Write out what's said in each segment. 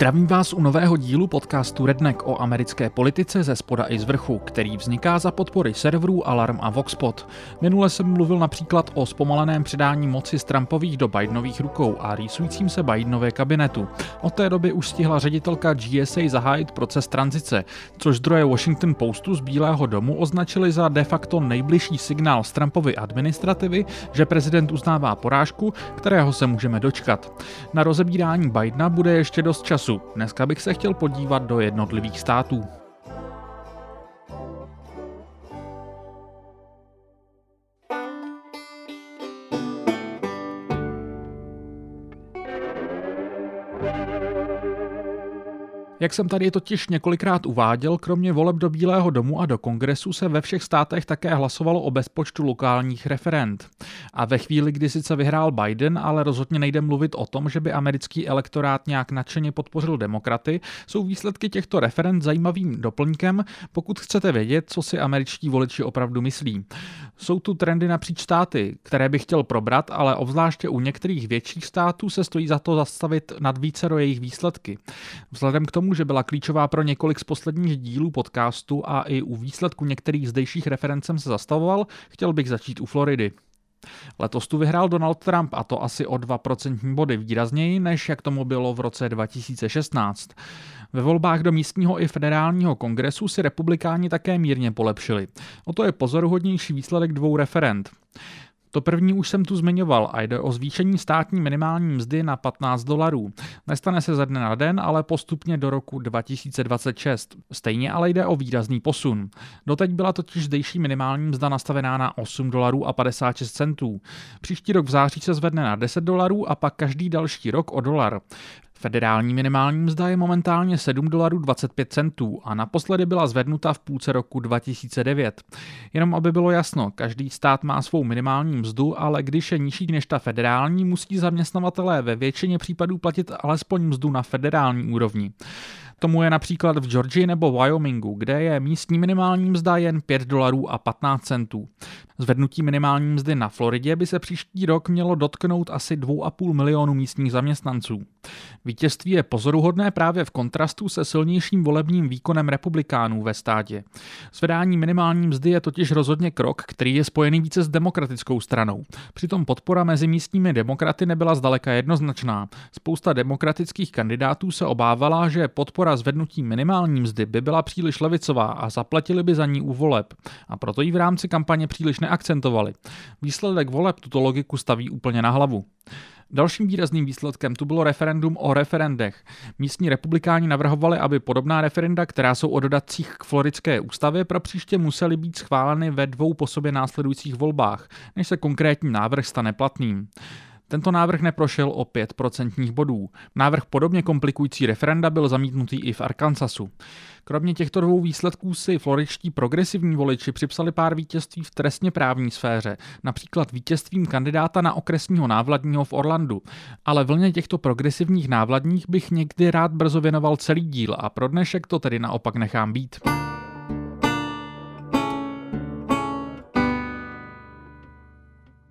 Zdravím vás u nového dílu podcastu Redneck o americké politice ze spoda i z vrchu, který vzniká za podpory serverů Alarm a Voxpot. Minule jsem mluvil například o zpomaleném předání moci z Trumpových do Bidenových rukou a rýsujícím se Bidenové kabinetu. Od té doby už stihla ředitelka GSA zahájit proces tranzice, což zdroje Washington Postu z Bílého domu označili za de facto nejbližší signál z Trumpovy administrativy, že prezident uznává porážku, kterého se můžeme dočkat. Na rozebírání Bidena bude ještě dost času času. Dneska bych se chtěl podívat do jednotlivých států. Jak jsem tady totiž několikrát uváděl, kromě voleb do Bílého domu a do kongresu se ve všech státech také hlasovalo o bezpočtu lokálních referent. A ve chvíli, kdy sice vyhrál Biden, ale rozhodně nejde mluvit o tom, že by americký elektorát nějak nadšeně podpořil demokraty, jsou výsledky těchto referent zajímavým doplňkem, pokud chcete vědět, co si američtí voliči opravdu myslí. Jsou tu trendy napříč státy, které bych chtěl probrat, ale obzvláště u některých větších států se stojí za to zastavit nad vícero jejich výsledky. Vzhledem k tomu, že byla klíčová pro několik z posledních dílů podcastu a i u výsledku některých zdejších referencem se zastavoval, chtěl bych začít u Floridy. Letos tu vyhrál Donald Trump a to asi o 2% body výrazněji, než jak tomu bylo v roce 2016. Ve volbách do místního i federálního kongresu si republikáni také mírně polepšili. O to je pozoruhodnější výsledek dvou referent. To první už jsem tu zmiňoval a jde o zvýšení státní minimální mzdy na 15 dolarů. Nestane se ze dne na den, ale postupně do roku 2026. Stejně ale jde o výrazný posun. Doteď byla totiž zdejší minimální mzda nastavená na 8 dolarů a 56 centů. Příští rok v září se zvedne na 10 dolarů a pak každý další rok o dolar. Federální minimální mzda je momentálně 7 dolarů 25 centů a naposledy byla zvednuta v půlce roku 2009. Jenom aby bylo jasno, každý stát má svou minimální mzdu, ale když je nižší než ta federální, musí zaměstnavatelé ve většině případů platit alespoň mzdu na federální úrovni. Tomu je například v Georgii nebo Wyomingu, kde je místní minimální mzda jen 5 dolarů a 15 centů. Zvednutí minimální mzdy na Floridě by se příští rok mělo dotknout asi 2,5 milionu místních zaměstnanců. Vítězství je pozoruhodné právě v kontrastu se silnějším volebním výkonem republikánů ve státě. Zvedání minimální mzdy je totiž rozhodně krok, který je spojený více s demokratickou stranou. Přitom podpora mezi místními demokraty nebyla zdaleka jednoznačná. Spousta demokratických kandidátů se obávala, že podpora zvednutí minimální mzdy by byla příliš levicová a zaplatili by za ní u voleb. A proto ji v rámci kampaně příliš neakcentovali. Výsledek voleb tuto logiku staví úplně na hlavu. Dalším výrazným výsledkem tu bylo referendum o referendech. Místní republikáni navrhovali, aby podobná referenda, která jsou o dodacích k floridské ústavě, pro příště musely být schváleny ve dvou po sobě následujících volbách, než se konkrétní návrh stane platným. Tento návrh neprošel o 5% bodů. Návrh podobně komplikující referenda byl zamítnutý i v Arkansasu. Kromě těchto dvou výsledků si floričtí progresivní voliči připsali pár vítězství v trestně právní sféře, například vítězstvím kandidáta na okresního návladního v Orlandu. Ale vlně těchto progresivních návladních bych někdy rád brzo věnoval celý díl a pro dnešek to tedy naopak nechám být.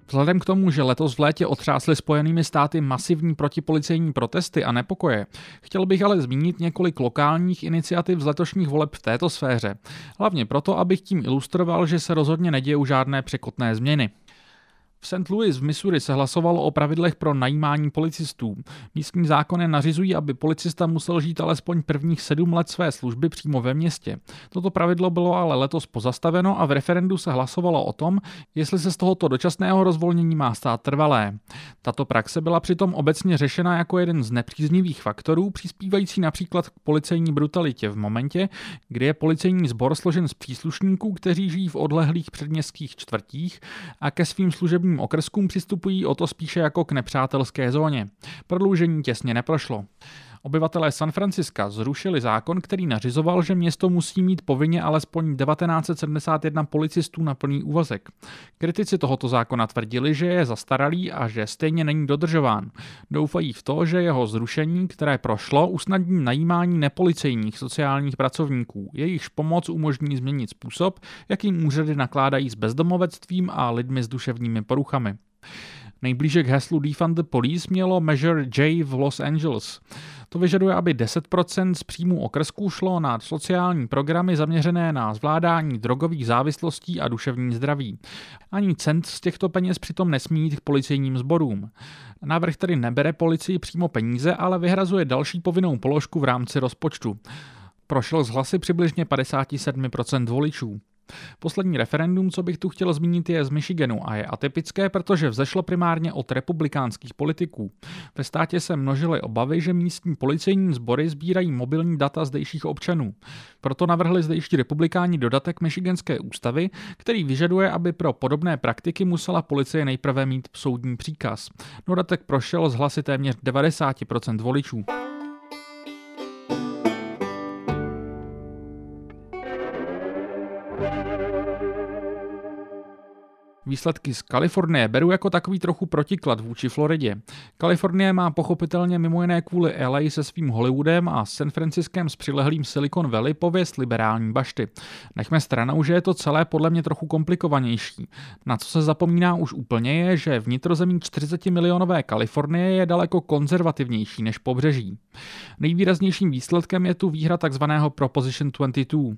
Vzhledem k tomu, že letos v létě otřásly spojenými státy masivní protipolicejní protesty a nepokoje, chtěl bych ale zmínit několik lokálních iniciativ z letošních voleb v této sféře. Hlavně proto, abych tím ilustroval, že se rozhodně nedějou žádné překotné změny. V St. Louis v Missouri se hlasovalo o pravidlech pro najímání policistů. Místní zákony nařizují, aby policista musel žít alespoň prvních sedm let své služby přímo ve městě. Toto pravidlo bylo ale letos pozastaveno a v referendu se hlasovalo o tom, jestli se z tohoto dočasného rozvolnění má stát trvalé. Tato praxe byla přitom obecně řešena jako jeden z nepříznivých faktorů, přispívající například k policejní brutalitě v momentě, kdy je policejní sbor složen z příslušníků, kteří žijí v odlehlých předměstských čtvrtích a ke svým služebním volebním okrskům přistupují o to spíše jako k nepřátelské zóně. Prodloužení těsně neprošlo. Obyvatelé San Franciska zrušili zákon, který nařizoval, že město musí mít povinně alespoň 1971 policistů na plný úvazek. Kritici tohoto zákona tvrdili, že je zastaralý a že stejně není dodržován. Doufají v to, že jeho zrušení, které prošlo, usnadní najímání nepolicejních sociálních pracovníků. Jejichž pomoc umožní změnit způsob, jakým úřady nakládají s bezdomovectvím a lidmi s duševními poruchami. Nejblíže k heslu Defund the Police mělo Measure J v Los Angeles. To vyžaduje, aby 10% z příjmu okrsků šlo na sociální programy zaměřené na zvládání drogových závislostí a duševní zdraví. Ani cent z těchto peněz přitom nesmí jít k policejním sborům. Návrh tedy nebere policii přímo peníze, ale vyhrazuje další povinnou položku v rámci rozpočtu. Prošel z hlasy přibližně 57% voličů. Poslední referendum, co bych tu chtěl zmínit, je z Michiganu a je atypické, protože vzešlo primárně od republikánských politiků. Ve státě se množily obavy, že místní policejní sbory sbírají mobilní data zdejších občanů. Proto navrhli zdejší republikáni dodatek Michiganské ústavy, který vyžaduje, aby pro podobné praktiky musela policie nejprve mít soudní příkaz. Dodatek prošel z hlasy téměř 90% voličů. Výsledky z Kalifornie beru jako takový trochu protiklad vůči Floridě. Kalifornie má pochopitelně mimo jiné kvůli LA se svým Hollywoodem a San Franciskem s přilehlým Silicon Valley pověst liberální bašty. Nechme stranou, že je to celé podle mě trochu komplikovanější. Na co se zapomíná už úplně je, že vnitrozemí 40 milionové Kalifornie je daleko konzervativnější než pobřeží. Nejvýraznějším výsledkem je tu výhra tzv. Proposition 22.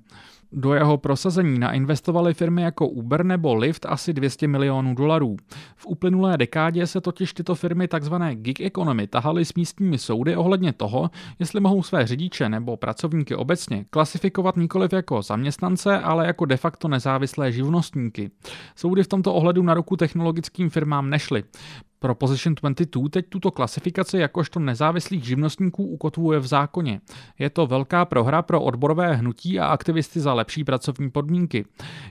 Do jeho prosazení nainvestovaly firmy jako Uber nebo Lyft asi 200 milionů dolarů. V uplynulé dekádě se totiž tyto firmy tzv. gig economy tahaly s místními soudy ohledně toho, jestli mohou své řidiče nebo pracovníky obecně klasifikovat nikoliv jako zaměstnance, ale jako de facto nezávislé živnostníky. Soudy v tomto ohledu na ruku technologickým firmám nešly. Proposition 22 teď tuto klasifikaci jakožto nezávislých živnostníků ukotvuje v zákoně. Je to velká prohra pro odborové hnutí a aktivisty za lepší pracovní podmínky.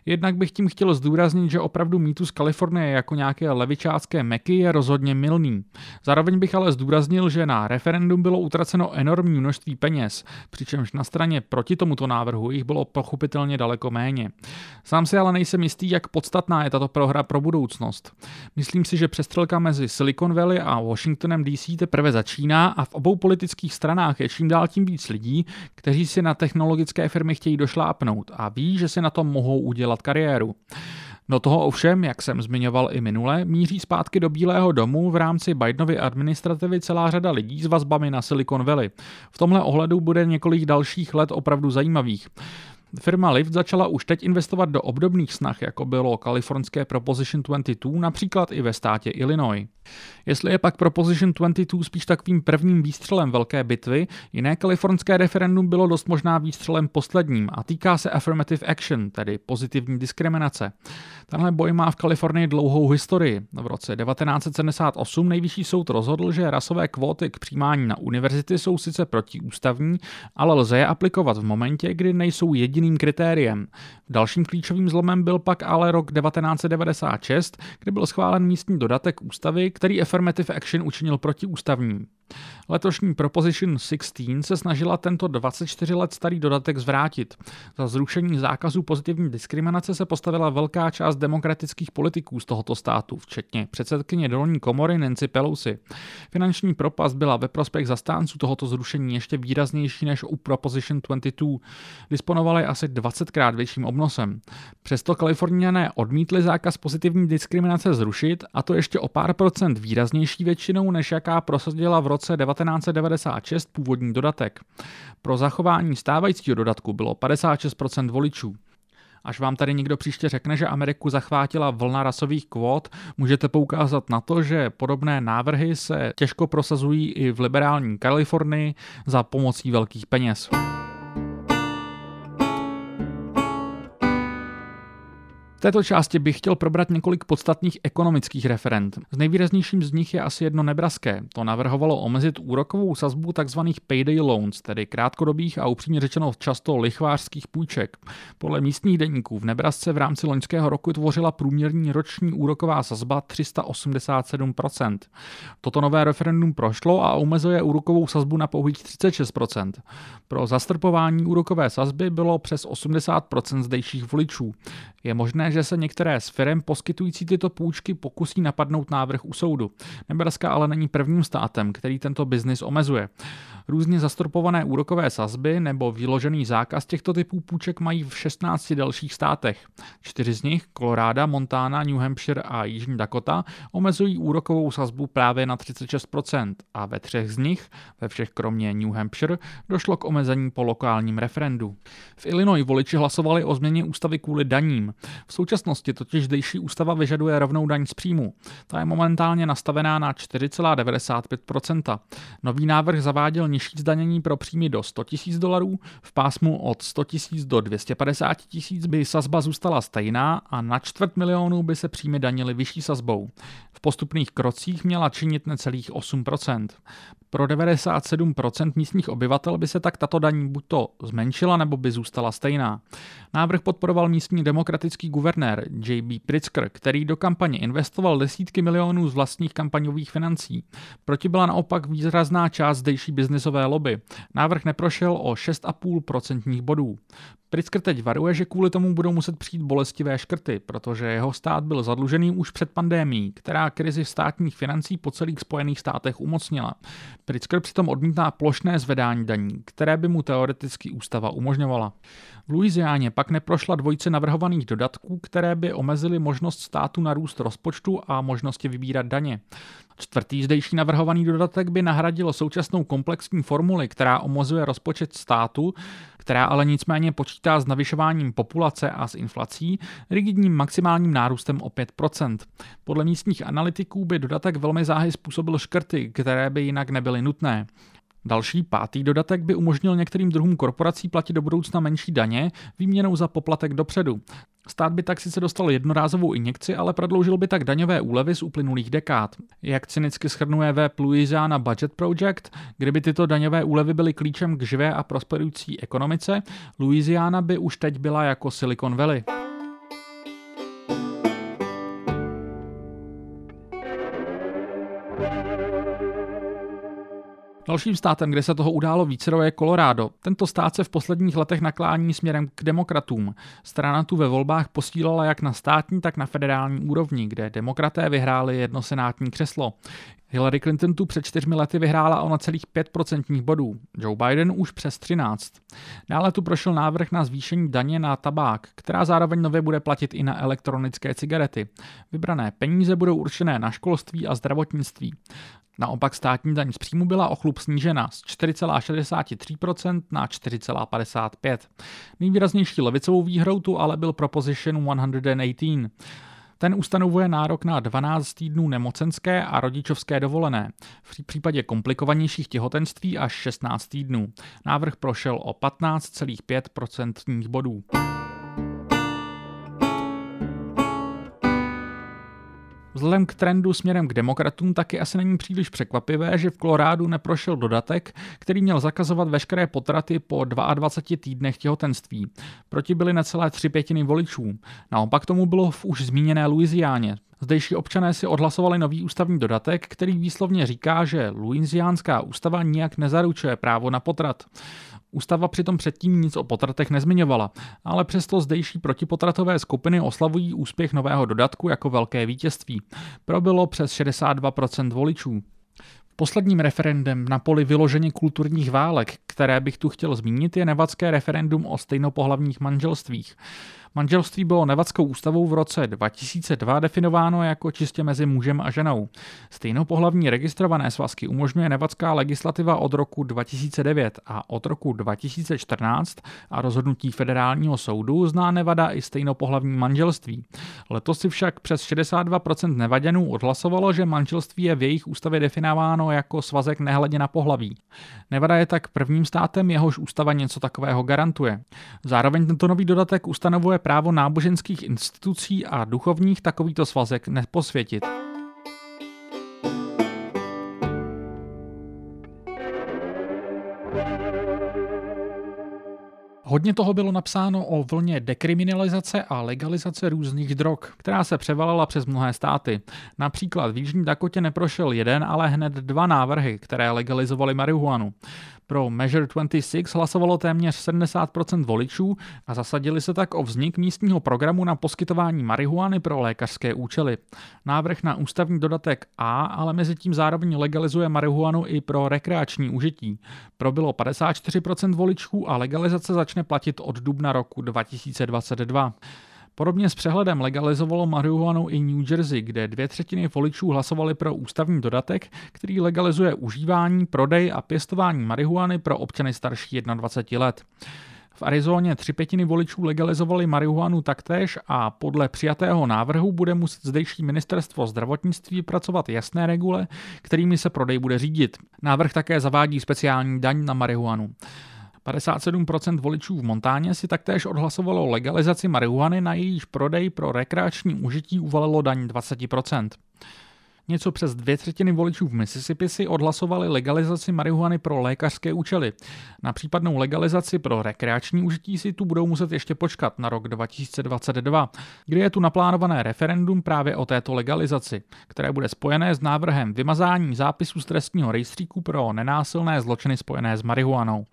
Jednak bych tím chtěl zdůraznit, že opravdu mýtus Kalifornie jako nějaké levičácké meky je rozhodně milný. Zároveň bych ale zdůraznil, že na referendum bylo utraceno enormní množství peněz, přičemž na straně proti tomuto návrhu jich bylo pochopitelně daleko méně. Sám si ale nejsem jistý, jak podstatná je tato prohra pro budoucnost. Myslím si, že přestřelka mezi mezi Silicon Valley a Washingtonem DC teprve začíná a v obou politických stranách je čím dál tím víc lidí, kteří si na technologické firmy chtějí došlápnout a ví, že si na tom mohou udělat kariéru. Do toho ovšem, jak jsem zmiňoval i minule, míří zpátky do Bílého domu v rámci Bidenovy administrativy celá řada lidí s vazbami na Silicon Valley. V tomhle ohledu bude několik dalších let opravdu zajímavých. Firma Lyft začala už teď investovat do obdobných snah, jako bylo kalifornské Proposition 22, například i ve státě Illinois. Jestli je pak Proposition 22 spíš takovým prvním výstřelem velké bitvy, jiné kalifornské referendum bylo dost možná výstřelem posledním a týká se affirmative action, tedy pozitivní diskriminace. Tenhle boj má v Kalifornii dlouhou historii. V roce 1978 nejvyšší soud rozhodl, že rasové kvóty k přijímání na univerzity jsou sice protiústavní, ale lze je aplikovat v momentě, kdy nejsou jediným kritériem. Dalším klíčovým zlomem byl pak ale rok 1996, kdy byl schválen místní dodatek ústavy, který affirmative action učinil protiústavním. Letošní Proposition 16 se snažila tento 24 let starý dodatek zvrátit. Za zrušení zákazu pozitivní diskriminace se postavila velká část demokratických politiků z tohoto státu, včetně předsedkyně dolní komory Nancy Pelosi. Finanční propast byla ve prospěch zastánců tohoto zrušení ještě výraznější než u Proposition 22. Disponovali asi 20krát větším obnosem. Přesto kaliforniané odmítli zákaz pozitivní diskriminace zrušit, a to ještě o pár procent výraznější většinou, než jaká prosadila v roce roce 1996 původní dodatek. Pro zachování stávajícího dodatku bylo 56% voličů. Až vám tady někdo příště řekne, že Ameriku zachvátila vlna rasových kvót, můžete poukázat na to, že podobné návrhy se těžko prosazují i v liberální Kalifornii za pomocí velkých peněz. Této části bych chtěl probrat několik podstatných ekonomických referent. Z nejvýraznějším z nich je asi jedno nebraské. To navrhovalo omezit úrokovou sazbu tzv. payday loans, tedy krátkodobých a upřímně řečeno často lichvářských půjček. Podle místních deníků v Nebrasce v rámci loňského roku tvořila průměrní roční úroková sazba 387%. Toto nové referendum prošlo a omezuje úrokovou sazbu na pouhých 36%. Pro zastrpování úrokové sazby bylo přes 80% zdejších voličů. Je možné, že se některé z firm poskytující tyto půjčky pokusí napadnout návrh u soudu. Nebraska ale není prvním státem, který tento biznis omezuje. Různě zastropované úrokové sazby nebo vyložený zákaz těchto typů půjček mají v 16 dalších státech. Čtyři z nich, Colorado, Montana, New Hampshire a Jižní Dakota, omezují úrokovou sazbu právě na 36% a ve třech z nich, ve všech kromě New Hampshire, došlo k omezení po lokálním referendu. V Illinois voliči hlasovali o změně ústavy kvůli daním. V současnosti totiž zdejší ústava vyžaduje rovnou daň z příjmu. Ta je momentálně nastavená na 4,95%. Nový návrh zaváděl nižší zdanění pro příjmy do 100 000 dolarů, v pásmu od 100 000 do 250 000 by sazba zůstala stejná a na čtvrt milionu by se příjmy danily vyšší sazbou. V postupných krocích měla činit necelých 8%. Pro 97% místních obyvatel by se tak tato daň buď to zmenšila, nebo by zůstala stejná. Návrh podporoval místní demokratický guvernér J.B. Pritzker, který do kampaně investoval desítky milionů z vlastních kampaňových financí. Proti byla naopak výrazná část zdejší biznisové lobby. Návrh neprošel o 6,5% bodů. Pritzker teď varuje, že kvůli tomu budou muset přijít bolestivé škrty, protože jeho stát byl zadlužený už před pandémií, která krizi státních financí po celých Spojených státech umocnila. Pritzker přitom odmítá plošné zvedání daní, které by mu teoreticky ústava umožňovala. V Louisianě pak neprošla dvojice navrhovaných dodatků, které by omezily možnost státu na růst rozpočtu a možnosti vybírat daně. Čtvrtý zdejší navrhovaný dodatek by nahradil současnou komplexní formuli, která omozuje rozpočet státu, která ale nicméně počítá s navyšováním populace a s inflací, rigidním maximálním nárůstem o 5%. Podle místních analytiků by dodatek velmi záhy způsobil škrty, které by jinak nebyly nutné. Další pátý dodatek by umožnil některým druhům korporací platit do budoucna menší daně výměnou za poplatek dopředu. Stát by tak sice dostal jednorázovou injekci, ale prodloužil by tak daňové úlevy z uplynulých dekád. Jak cynicky schrnuje web Louisiana Budget Project, kdyby tyto daňové úlevy byly klíčem k živé a prosperující ekonomice, Louisiana by už teď byla jako Silicon Valley. Dalším státem, kde se toho událo více, je Colorado. Tento stát se v posledních letech naklání směrem k demokratům. Strana tu ve volbách posílala jak na státní, tak na federální úrovni, kde demokraté vyhráli jedno senátní křeslo. Hillary Clinton tu před čtyřmi lety vyhrála o na celých 5% bodů, Joe Biden už přes 13. Dále tu prošel návrh na zvýšení daně na tabák, která zároveň nově bude platit i na elektronické cigarety. Vybrané peníze budou určené na školství a zdravotnictví. Naopak státní daň z příjmu byla o chlup snížena z 4,63% na 4,55%. Nejvýraznější levicovou výhrou tu ale byl Proposition 118. Ten ustanovuje nárok na 12 týdnů nemocenské a rodičovské dovolené, v případě komplikovanějších těhotenství až 16 týdnů. Návrh prošel o 15,5% bodů. Vzhledem k trendu směrem k demokratům taky asi není příliš překvapivé, že v Kolorádu neprošel dodatek, který měl zakazovat veškeré potraty po 22 týdnech těhotenství. Proti byly necelé tři pětiny voličů. Naopak tomu bylo v už zmíněné Louisianě. Zdejší občané si odhlasovali nový ústavní dodatek, který výslovně říká, že louisiánská ústava nijak nezaručuje právo na potrat. Ústava přitom předtím nic o potratech nezmiňovala, ale přesto zdejší protipotratové skupiny oslavují úspěch nového dodatku jako velké vítězství. Probilo přes 62% voličů. Posledním referendem na poli vyloženě kulturních válek, které bych tu chtěl zmínit, je nevadské referendum o stejnopohlavních manželstvích. Manželství bylo nevadskou ústavou v roce 2002 definováno jako čistě mezi mužem a ženou. Stejnopohlavní registrované svazky umožňuje nevadská legislativa od roku 2009 a od roku 2014 a rozhodnutí federálního soudu zná Nevada i stejnopohlavní manželství. Letos si však přes 62% nevaděnů odhlasovalo, že manželství je v jejich ústavě definováno jako svazek nehledě na pohlaví. Nevada je tak prvním státem, jehož ústava něco takového garantuje. Zároveň tento nový dodatek ustanovuje právo náboženských institucí a duchovních takovýto svazek neposvětit. Hodně toho bylo napsáno o vlně dekriminalizace a legalizace různých drog, která se převalila přes mnohé státy. Například v Jižní Dakotě neprošel jeden, ale hned dva návrhy, které legalizovaly marihuanu. Pro Measure 26 hlasovalo téměř 70% voličů a zasadili se tak o vznik místního programu na poskytování marihuany pro lékařské účely. Návrh na ústavní dodatek A ale mezi tím zároveň legalizuje marihuanu i pro rekreační užití. Probilo 54% voličů a legalizace začne platit od dubna roku 2022. Podobně s přehledem legalizovalo marihuanu i New Jersey, kde dvě třetiny voličů hlasovali pro ústavní dodatek, který legalizuje užívání, prodej a pěstování marihuany pro občany starší 21 let. V Arizóně tři pětiny voličů legalizovali marihuanu taktéž a podle přijatého návrhu bude muset zdejší ministerstvo zdravotnictví pracovat jasné regule, kterými se prodej bude řídit. Návrh také zavádí speciální daň na marihuanu. 57% voličů v Montáně si taktéž odhlasovalo legalizaci marihuany, na jejíž prodej pro rekreační užití uvalilo daň 20%. Něco přes dvě třetiny voličů v Mississippi si odhlasovali legalizaci marihuany pro lékařské účely. Na případnou legalizaci pro rekreační užití si tu budou muset ještě počkat na rok 2022, kdy je tu naplánované referendum právě o této legalizaci, které bude spojené s návrhem vymazání zápisů z trestního rejstříku pro nenásilné zločiny spojené s marihuanou.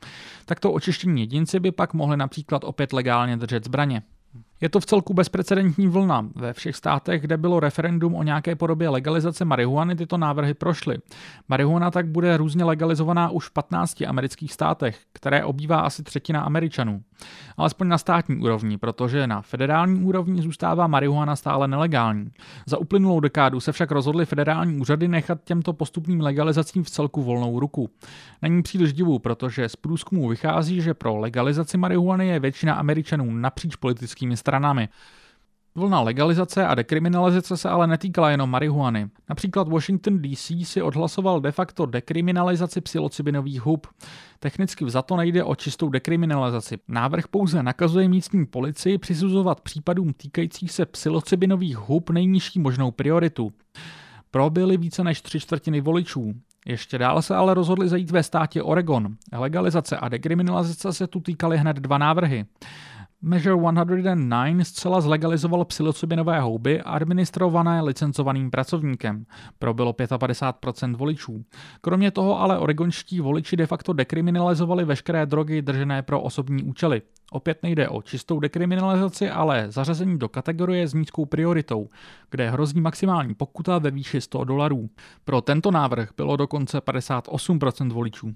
Takto očištění jedinci by pak mohli například opět legálně držet zbraně. Je to v celku bezprecedentní vlna. Ve všech státech, kde bylo referendum o nějaké podobě legalizace marihuany, tyto návrhy prošly. Marihuana tak bude různě legalizovaná už v 15 amerických státech, které obývá asi třetina Američanů. Alespoň na státní úrovni, protože na federální úrovni zůstává marihuana stále nelegální. Za uplynulou dekádu se však rozhodly federální úřady nechat těmto postupným legalizacím v celku volnou ruku. Není příliš divu, protože z průzkumu vychází, že pro legalizaci marihuany je většina Američanů napříč politickými stranami. Vlna legalizace a dekriminalizace se ale netýkala jenom marihuany. Například Washington DC si odhlasoval de facto dekriminalizaci psilocibinových hub. Technicky vzato nejde o čistou dekriminalizaci. Návrh pouze nakazuje místní policii přisuzovat případům týkajících se psilocibinových hub nejnižší možnou prioritu. Pro byly více než tři čtvrtiny voličů. Ještě dále se ale rozhodli zajít ve státě Oregon. Legalizace a dekriminalizace se tu týkaly hned dva návrhy. Measure 109 zcela zlegalizoval psilocybinové houby administrované licencovaným pracovníkem. Pro bylo 55% voličů. Kromě toho ale oregonští voliči de facto dekriminalizovali veškeré drogy držené pro osobní účely. Opět nejde o čistou dekriminalizaci, ale zařazení do kategorie s nízkou prioritou, kde hrozí maximální pokuta ve výši 100 dolarů. Pro tento návrh bylo dokonce 58% voličů.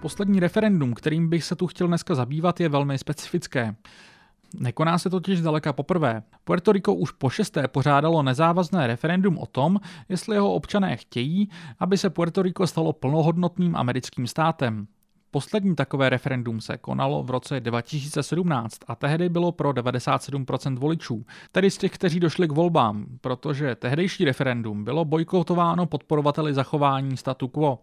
Poslední referendum, kterým bych se tu chtěl dneska zabývat, je velmi specifické. Nekoná se totiž zdaleka poprvé. Puerto Rico už po šesté pořádalo nezávazné referendum o tom, jestli jeho občané chtějí, aby se Puerto Rico stalo plnohodnotným americkým státem. Poslední takové referendum se konalo v roce 2017 a tehdy bylo pro 97% voličů, tedy z těch, kteří došli k volbám, protože tehdejší referendum bylo bojkotováno podporovateli zachování statu quo.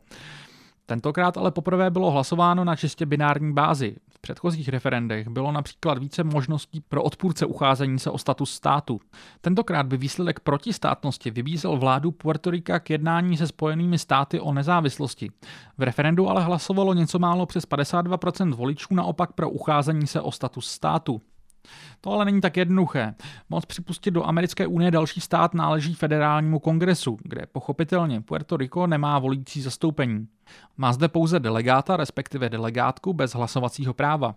Tentokrát ale poprvé bylo hlasováno na čistě binární bázi. V předchozích referendech bylo například více možností pro odpůrce ucházení se o status státu. Tentokrát by výsledek protistátnosti vybízel vládu Puerto Rica k jednání se spojenými státy o nezávislosti. V referendu ale hlasovalo něco málo přes 52% voličů naopak pro ucházení se o status státu. To ale není tak jednoduché. Moc připustit do Americké unie další stát náleží federálnímu kongresu, kde pochopitelně Puerto Rico nemá volící zastoupení. Má zde pouze delegáta, respektive delegátku bez hlasovacího práva.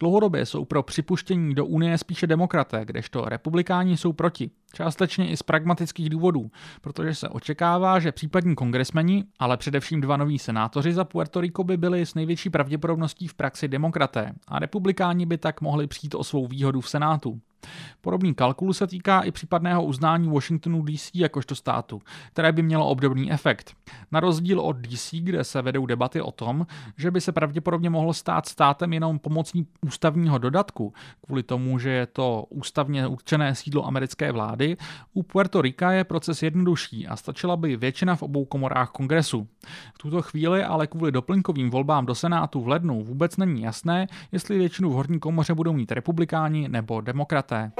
Dlouhodobě jsou pro připuštění do Unie spíše demokraté, kdežto republikáni jsou proti. Částečně i z pragmatických důvodů, protože se očekává, že případní kongresmeni, ale především dva noví senátoři za Puerto Rico by byli s největší pravděpodobností v praxi demokraté a republikáni by tak mohli přijít o svou výhodu v Senátu. Podobný kalkul se týká i případného uznání Washingtonu DC jakožto státu, které by mělo obdobný efekt. Na rozdíl od DC, kde se vedou debaty o tom, že by se pravděpodobně mohlo stát státem jenom pomocí ústavního dodatku, kvůli tomu, že je to ústavně určené sídlo americké vlády, u Puerto Rica je proces jednodušší a stačila by většina v obou komorách kongresu. V tuto chvíli ale kvůli doplňkovým volbám do Senátu v lednu vůbec není jasné, jestli většinu v horní komoře budou mít republikáni nebo demokraté. Пока.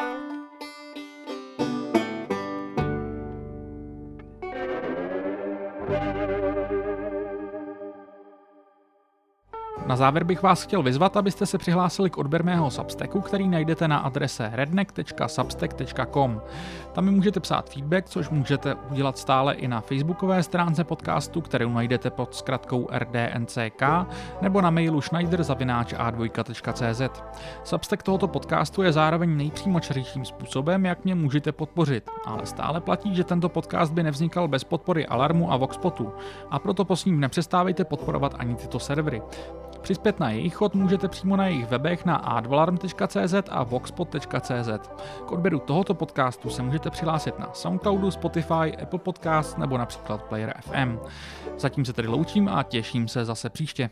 thank you Na závěr bych vás chtěl vyzvat, abyste se přihlásili k odběr mého Substacku, který najdete na adrese redneck.substack.com. Tam mi můžete psát feedback, což můžete udělat stále i na facebookové stránce podcastu, kterou najdete pod zkratkou rdnck, nebo na mailu schneider.a2.cz. Substack tohoto podcastu je zároveň nejpřímočařejším způsobem, jak mě můžete podpořit, ale stále platí, že tento podcast by nevznikal bez podpory Alarmu a Voxpotu a proto posním nepřestávejte podporovat ani tyto servery. Přispět na jejich chod můžete přímo na jejich webech na advalarm.cz a voxpod.cz. K odběru tohoto podcastu se můžete přihlásit na Soundcloudu, Spotify, Apple Podcast nebo například Player FM. Zatím se tedy loučím a těším se zase příště.